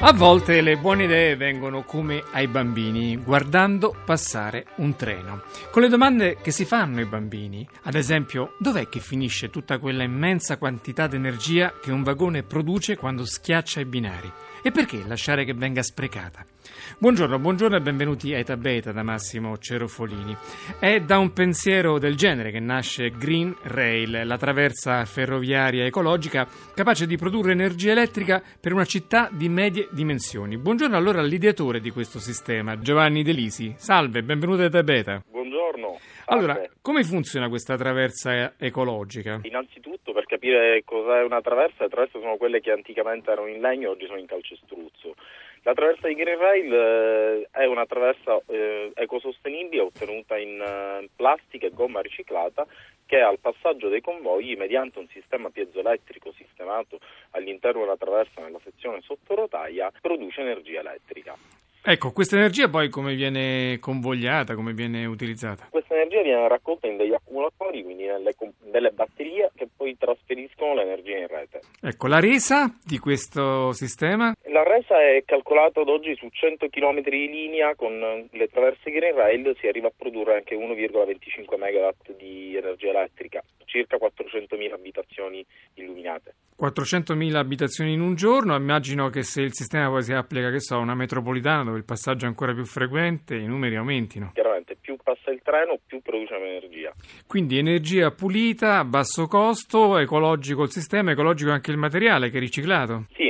A volte le buone idee vengono come ai bambini, guardando passare un treno. Con le domande che si fanno i bambini, ad esempio, dov'è che finisce tutta quella immensa quantità di energia che un vagone produce quando schiaccia i binari? E perché lasciare che venga sprecata? Buongiorno, buongiorno e benvenuti a Eta Beta da Massimo Cerofolini. È da un pensiero del genere che nasce Green Rail, la traversa ferroviaria ecologica capace di produrre energia elettrica per una città di medie dimensioni. Buongiorno allora all'ideatore di questo sistema, Giovanni Delisi. Salve, benvenuto a Eta Beta. Buongiorno. Allora, come funziona questa traversa ecologica? Innanzitutto, per capire cos'è una traversa, le traverse sono quelle che anticamente erano in legno e oggi sono in calcestruzzo. La traversa di Green Rail eh, è una traversa eh, ecosostenibile ottenuta in eh, plastica e gomma riciclata che al passaggio dei convogli, mediante un sistema piezoelettrico sistemato all'interno della traversa nella sezione sottorotaia, produce energia elettrica. Ecco, questa energia poi come viene convogliata, come viene utilizzata? Questa energia viene raccolta in degli accumulatori, quindi nelle, delle batterie che poi trasferiscono l'energia in rete. Ecco, la resa di questo sistema? La resa è calcolata ad oggi su 100 km di linea con le traverse Green Rail si arriva a produrre anche 1,25 MW di energia elettrica, circa 400.000 abitazioni illuminate. 400.000 abitazioni in un giorno, immagino che se il sistema poi si applica, che so, a una metropolitana dove il passaggio è ancora più frequente, i numeri aumentino. Chiaramente, più passa il treno, più produciamo energia. Quindi energia pulita, a basso costo, ecologico il sistema, ecologico anche il materiale che è riciclato? Sì,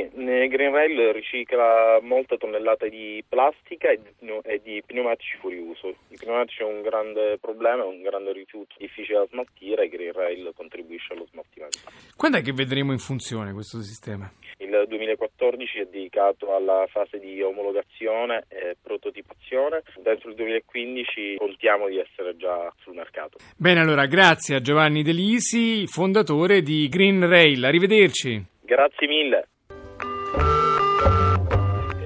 Green Rail ricicla molte tonnellate di plastica e di pneumatici fuori uso. I pneumatici sono un grande problema, un grande rifiuto difficile da smaltire e Green Rail contribuisce allo smaltimento. Quando è che vedremo in funzione questo sistema? Il 2014 è dedicato alla fase di omologazione e prototipazione. Dentro il 2015 contiamo di essere già sul mercato. Bene, allora grazie a Giovanni Delisi, fondatore di Green Rail. Arrivederci. Grazie mille.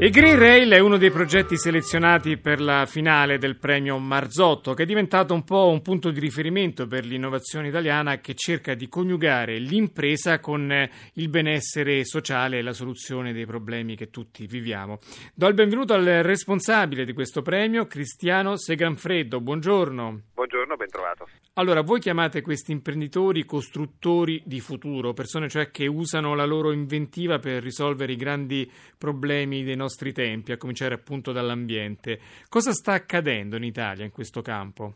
Il Green Rail è uno dei progetti selezionati per la finale del premio Marzotto, che è diventato un po' un punto di riferimento per l'innovazione italiana che cerca di coniugare l'impresa con il benessere sociale e la soluzione dei problemi che tutti viviamo. Do il benvenuto al responsabile di questo premio, Cristiano Seganfreddo. Buongiorno. Buongiorno, ben trovato. Allora, voi chiamate questi imprenditori costruttori di futuro, persone cioè che usano la loro inventiva per risolvere i grandi problemi dei nostri tempi, a cominciare appunto dall'ambiente. Cosa sta accadendo in Italia in questo campo?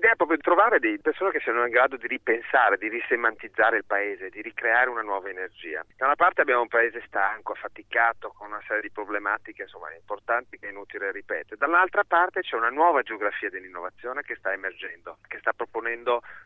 l'idea è proprio di trovare delle persone che siano in grado di ripensare, di risemantizzare il paese, di ricreare una nuova energia. Da una parte abbiamo un paese stanco, affaticato, con una serie di problematiche insomma, importanti che è inutile ripetere. Dall'altra parte c'è una nuova geografia dell'innovazione che sta emergendo, che sta proponendo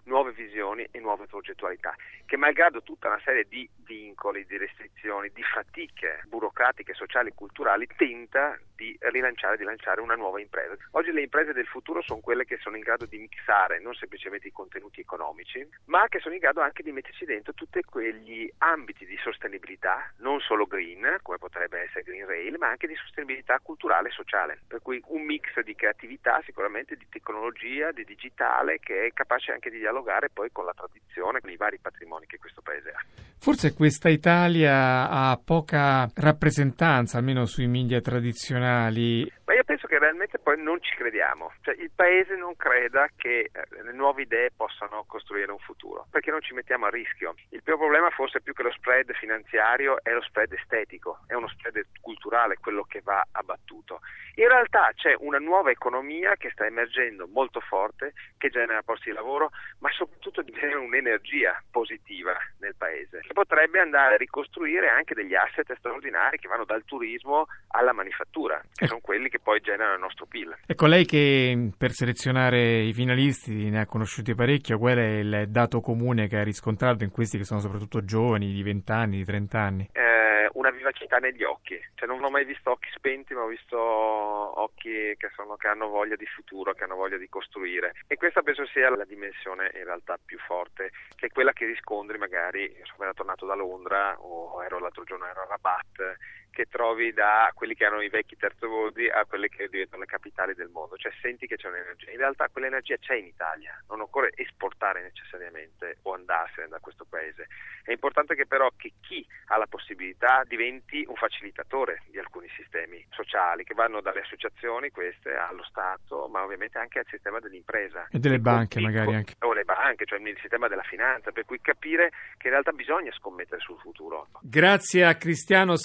nuove visioni e nuove progettualità, che malgrado tutta una serie di vincoli, di restrizioni, di fatiche burocratiche, sociali e culturali, tenta di rilanciare, di lanciare una nuova impresa. Oggi le imprese del futuro sono quelle che sono in grado di mixare non semplicemente i contenuti economici, ma che sono in grado anche di metterci dentro tutti quegli ambiti di sostenibilità, non solo green, come potrebbe essere Green Rail, ma anche di sostenibilità culturale e sociale. Per cui un mix di creatività, sicuramente di tecnologia, di digitale, che è capace anche di dialogare poi con la tradizione, con i vari patrimoni che questo paese ha. Forse questa Italia ha poca rappresentanza, almeno sui media tradizionali. Ma io penso che realmente poi non ci crediamo, cioè il paese non creda che eh, le nuove idee possano costruire un futuro, perché non ci mettiamo a rischio. Il primo problema forse più che lo spread finanziario è lo spread estetico, è uno spread culturale quello che va abbattuto. In realtà c'è una nuova economia che sta emergendo molto forte, che genera posti di lavoro, ma soprattutto genera un'energia positiva nel paese, che potrebbe andare a ricostruire anche degli asset straordinari che vanno dal turismo alla manifattura, che sono quelli che poi generano il nostro PIL. Ecco, lei che per selezionare i finalisti ne ha conosciuti parecchio, qual è il dato comune che ha riscontrato in questi che sono soprattutto giovani, di 20 anni, di 30 anni? Eh, una vivacità negli occhi, cioè non ho mai visto occhi spenti, ma ho visto occhi che, sono, che hanno voglia di futuro, che hanno voglia di costruire. E questa penso sia la dimensione in realtà più forte, che è quella che riscontri magari, sono appena tornato da Londra o ero l'altro giorno ero a Rabat che trovi da quelli che erano i vecchi terzovodi a quelle che diventano le capitali del mondo, cioè senti che c'è un'energia. In realtà quell'energia c'è in Italia, non occorre esportare necessariamente o andarsene da questo paese. È importante che però che chi ha la possibilità diventi un facilitatore di alcuni sistemi sociali che vanno dalle associazioni queste allo Stato, ma ovviamente anche al sistema dell'impresa. E delle banche magari anche. O le banche, cioè il sistema della finanza, per cui capire che in realtà bisogna scommettere sul futuro. Grazie a Cristiano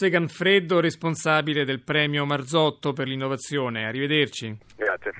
Seganfreddo, responsabile del premio Marzotto per l'innovazione. Arrivederci. Grazie.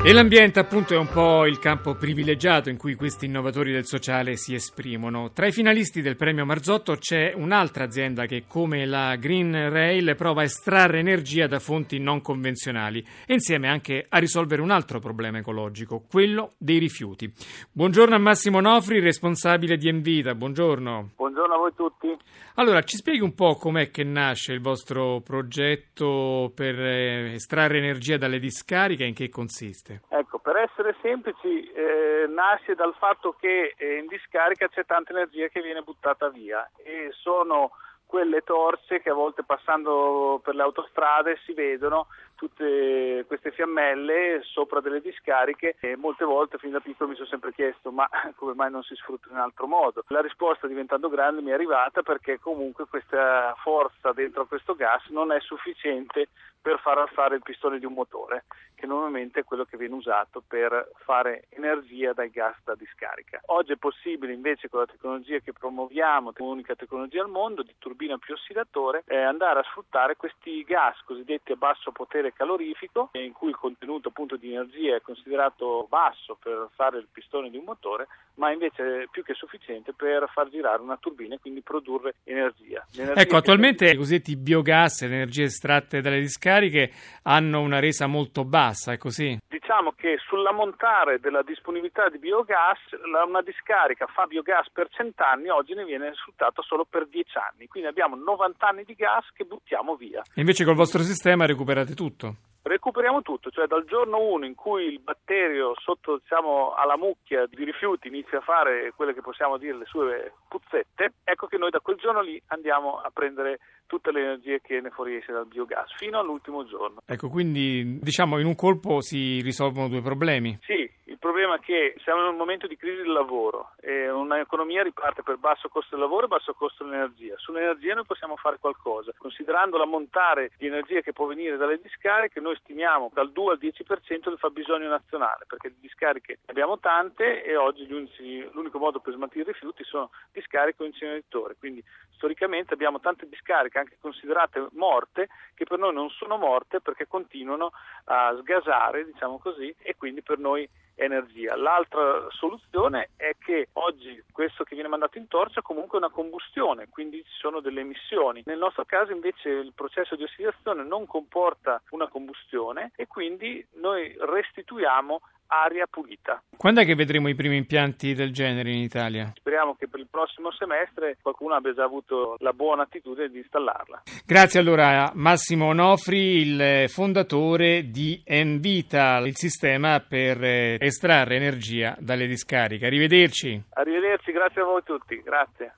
E l'ambiente appunto è un po' il campo privilegiato in cui questi innovatori del sociale si esprimono. Tra i finalisti del premio Marzotto c'è un'altra azienda che come la Green Rail prova a estrarre energia da fonti non convenzionali e insieme anche a risolvere un altro problema ecologico, quello dei rifiuti. Buongiorno a Massimo Nofri, responsabile di Envita. Buongiorno. Buongiorno a voi tutti. Allora, ci spieghi un po' com'è che nasce il vostro progetto per eh, estrarre energia dalle discariche e in che consiste? Ecco, per essere semplici, eh, nasce dal fatto che eh, in discarica c'è tanta energia che viene buttata via e sono quelle torce che a volte passando per le autostrade si vedono tutte queste fiammelle sopra delle discariche e molte volte fin da piccolo mi sono sempre chiesto ma come mai non si sfrutta in altro modo. La risposta diventando grande mi è arrivata perché comunque questa forza dentro a questo gas non è sufficiente per far alzare il pistone di un motore che normalmente è quello che viene usato per fare energia dai gas da discarica. Oggi è possibile invece con la tecnologia che promuoviamo, l'unica tecnologia al mondo di turbina più ossidatore, eh, andare a sfruttare questi gas cosiddetti a basso potere calorifico in cui il contenuto appunto di energia è considerato basso per fare il pistone di un motore, ma invece è più che sufficiente per far girare una turbina e quindi produrre energia. L'energia ecco, attualmente i cosiddetti biogas, le energie estratte dalle discariche hanno una resa molto bassa è così? Diciamo che sull'ammontare della disponibilità di biogas, una discarica fa biogas per cent'anni, oggi ne viene sfruttato solo per dieci anni, quindi abbiamo 90 anni di gas che buttiamo via. E invece col vostro sistema recuperate tutto? recuperiamo tutto, cioè dal giorno 1 in cui il batterio sotto diciamo, alla mucchia di rifiuti inizia a fare quelle che possiamo dire le sue puzzette, ecco che noi da quel giorno lì andiamo a prendere tutte le energie che ne fuoriesce dal biogas fino all'ultimo giorno. Ecco, quindi diciamo in un colpo si risolvono due problemi. Sì, il problema è che siamo in un momento di crisi del lavoro e un'economia riparte per basso costo del lavoro e basso costo dell'energia. Sull'energia noi possiamo fare qualcosa. Considerando l'ammontare di energia che può venire dalle discariche, noi stimiamo dal 2 al 10% del fabbisogno nazionale, perché di discariche abbiamo tante e oggi l'unico modo per smaltire i rifiuti sono discariche o inceneritori. Quindi storicamente abbiamo tante discariche anche considerate morte che per noi non sono morte perché continuano a sgasare, diciamo così, e quindi per noi energia. L'altra soluzione è che oggi questo che viene mandato in torcia è comunque una combustione, quindi ci sono delle emissioni. Nel nostro caso invece il processo di ossidazione non comporta una combustione e quindi noi restituiamo aria pulita. Quando è che vedremo i primi impianti del genere in Italia? Speriamo che per il prossimo semestre qualcuno abbia già avuto la buona attitudine di installarla. Grazie allora Massimo Onofri, il fondatore di Envita, il sistema per eh, estrarre energia dalle discariche. Arrivederci. Arrivederci, grazie a voi tutti. Grazie.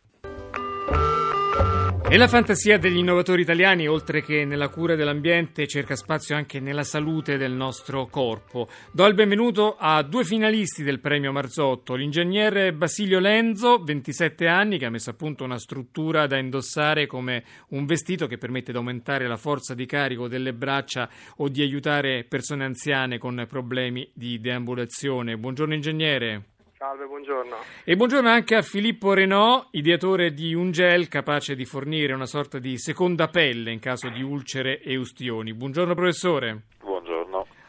E la fantasia degli innovatori italiani, oltre che nella cura dell'ambiente, cerca spazio anche nella salute del nostro corpo. Do il benvenuto a due finalisti del premio Marzotto, l'ingegnere Basilio Lenzo, 27 anni, che ha messo a punto una struttura da indossare come un vestito che permette di aumentare la forza di carico delle braccia o di aiutare persone anziane con problemi di deambulazione. Buongiorno ingegnere. Salve, buongiorno. E buongiorno anche a Filippo Renault, ideatore di un gel capace di fornire una sorta di seconda pelle in caso di ulcere e ustioni. Buongiorno professore.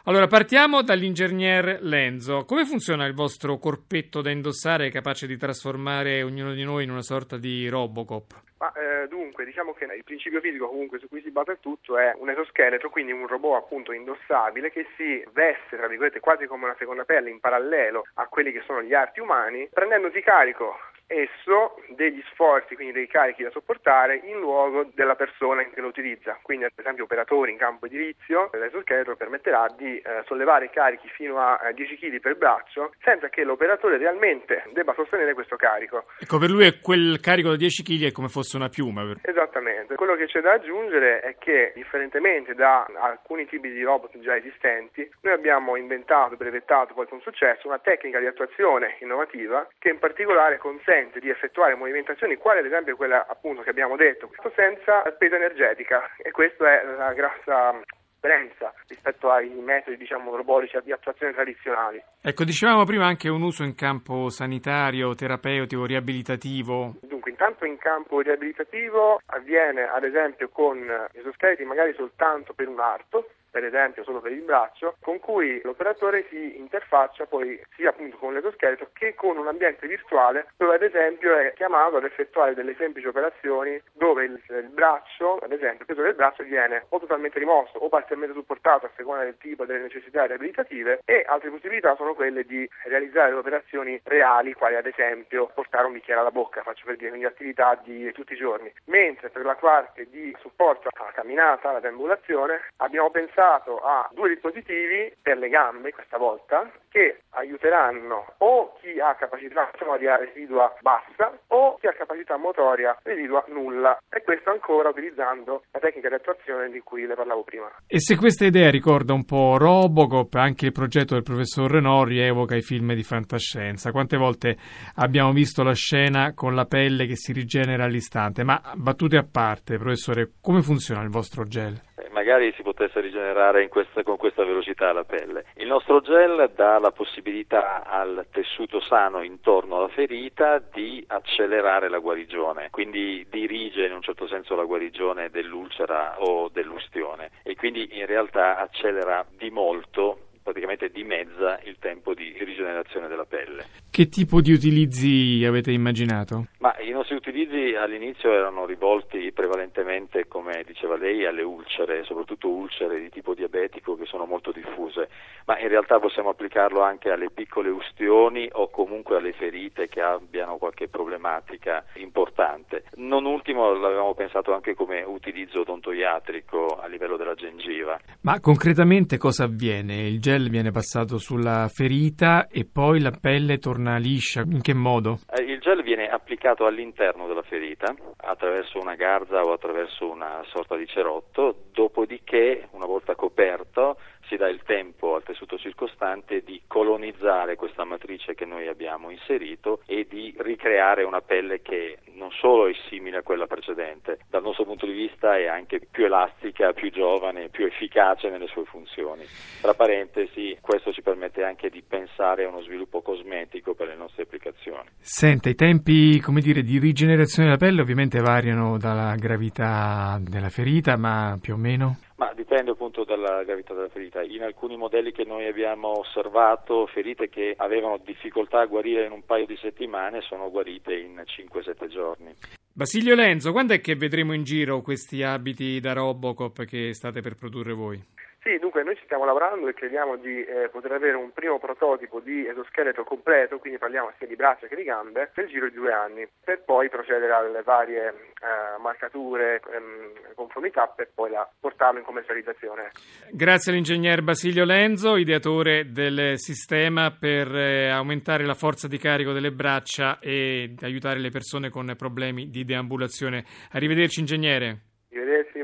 Allora, partiamo dall'ingegner Lenzo. Come funziona il vostro corpetto da indossare capace di trasformare ognuno di noi in una sorta di Robocop? Ma, eh, dunque, diciamo che il principio fisico comunque su cui si basa tutto è un esoscheletro, quindi un robot appunto indossabile che si veste, tra virgolette, quasi come una seconda pelle in parallelo a quelli che sono gli arti umani, prendendosi carico esso degli sforzi, quindi dei carichi da sopportare in luogo della persona che lo utilizza. Quindi ad esempio operatori in campo edilizio, l'esoscheletro permetterà di eh, sollevare carichi fino a eh, 10 kg per braccio senza che l'operatore realmente debba sostenere questo carico. Ecco, per lui è quel carico da 10 kg è come fosse una piuma. Esattamente. Quello che c'è da aggiungere è che differentemente da alcuni tipi di robot già esistenti, noi abbiamo inventato, brevettato poi con successo una tecnica di attuazione innovativa che in particolare consente di effettuare movimentazioni quali ad esempio quella appunto che abbiamo detto, questo senza spesa energetica e questa è la grossa differenza rispetto ai metodi diciamo, robotici di attuazione tradizionali. Ecco, dicevamo prima anche un uso in campo sanitario, terapeutico, riabilitativo. Dunque, intanto in campo riabilitativo avviene ad esempio con esoscheletri magari soltanto per un arto, per esempio solo per il braccio, con cui l'operatore si interfaccia poi sia appunto con l'esoscheletro che con un ambiente virtuale dove ad esempio è chiamato ad effettuare delle semplici operazioni dove il, il braccio, ad esempio il peso del braccio viene o totalmente rimosso o parzialmente supportato a seconda del tipo delle necessità riabilitative e altre possibilità sono quelle di realizzare operazioni reali quali ad esempio portare un bicchiere alla bocca, faccio per dire, quindi attività di tutti i giorni. Mentre per la parte di supporto alla camminata, alla deambulazione, abbiamo pensato pensato a due dispositivi per le gambe questa volta che aiuteranno o chi ha capacità motoria residua bassa o chi ha capacità motoria residua nulla e questo ancora utilizzando la tecnica di attuazione di cui le parlavo prima. E se questa idea ricorda un po' Robocop, anche il progetto del professor Renault rievoca i film di fantascienza. Quante volte abbiamo visto la scena con la pelle che si rigenera all'istante? Ma battute a parte, professore, come funziona il vostro gel? Magari si potesse rigenerare questa, con questa velocità la pelle. Il nostro gel dà la possibilità al tessuto sano intorno alla ferita di accelerare la guarigione, quindi dirige in un certo senso la guarigione dell'ulcera o dell'ustione e quindi in realtà accelera di molto praticamente dimezza il tempo di rigenerazione della pelle. Che tipo di utilizzi avete immaginato? Ma i nostri utilizzi all'inizio erano rivolti prevalentemente, come diceva lei, alle ulcere, soprattutto ulcere di tipo diabetico che sono molto diffuse, ma in realtà possiamo applicarlo anche alle piccole ustioni o comunque alle ferite che abbiano qualche problematica importante. Non ultimo l'avevamo pensato anche come utilizzo odontoiatrico a livello della gengiva. Ma concretamente cosa avviene? Il gel viene passato sulla ferita e poi la pelle torna liscia. In che modo? Eh, il gel viene applicato all'interno della ferita attraverso una garza o attraverso una sorta di cerotto, dopodiché, una volta coperto, si dà il tempo al tessuto circostante di colonizzare questa matrice che noi abbiamo inserito e di ricreare una pelle che solo è simile a quella precedente, dal nostro punto di vista è anche più elastica, più giovane, più efficace nelle sue funzioni. Tra parentesi, questo ci permette anche di pensare a uno sviluppo cosmetico per le nostre applicazioni. Senta, i tempi dire, di rigenerazione della pelle ovviamente variano dalla gravità della ferita, ma più o meno? Ma dipende appunto dalla gravità della ferita. In alcuni modelli che noi abbiamo osservato, ferite che avevano difficoltà a guarire in un paio di settimane sono guarite in 5-7 giorni. Basilio Lenzo, quando è che vedremo in giro questi abiti da Robocop che state per produrre voi? Sì, dunque noi ci stiamo lavorando e crediamo di eh, poter avere un primo prototipo di esoscheletro completo, quindi parliamo sia di braccia che di gambe, nel giro di due anni, per poi procedere alle varie eh, marcature, ehm, conformità, per poi la, portarlo in commercializzazione. Grazie all'ingegner Basilio Lenzo, ideatore del sistema per eh, aumentare la forza di carico delle braccia e aiutare le persone con problemi di deambulazione. Arrivederci ingegnere.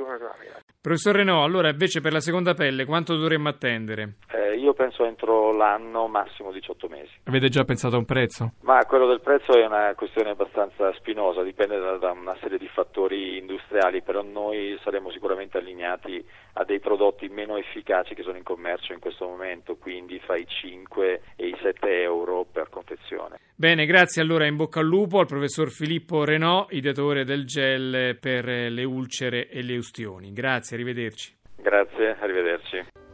Buona giornata. Professor Renault, allora invece per la seconda pelle quanto dovremmo attendere? Eh, io penso entro l'anno, massimo 18 mesi. Avete già pensato a un prezzo? Ma quello del prezzo è una questione abbastanza spinosa, dipende da, da una serie di fattori industriali, però noi saremo sicuramente allineati a dei prodotti meno efficaci che sono in commercio in questo momento, quindi fra i 5 e i 7 euro per confezione. Bene, grazie allora in bocca al lupo al professor Filippo Renault, ideatore del gel per le ulcere e le ustioni. Grazie, arrivederci. Grazie, arrivederci.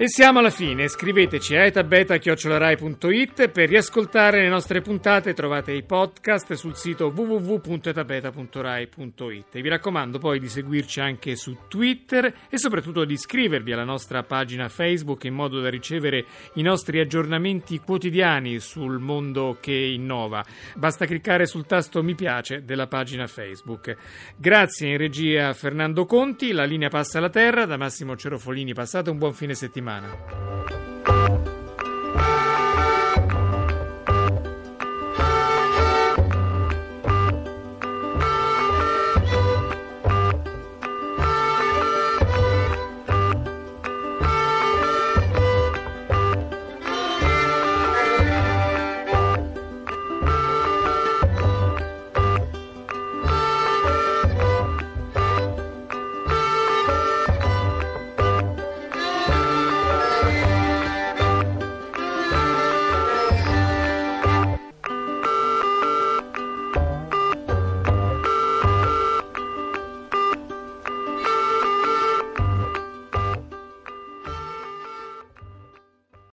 E siamo alla fine, scriveteci a etabeta.it per riascoltare le nostre puntate, trovate i podcast sul sito www.etabeta.rai.it e vi raccomando poi di seguirci anche su Twitter e soprattutto di iscrivervi alla nostra pagina Facebook in modo da ricevere i nostri aggiornamenti quotidiani sul mondo che innova. Basta cliccare sul tasto mi piace della pagina Facebook. Grazie in regia Fernando Conti, la linea passa alla terra, da Massimo Cerofolini passate un buon fine settimana settimana.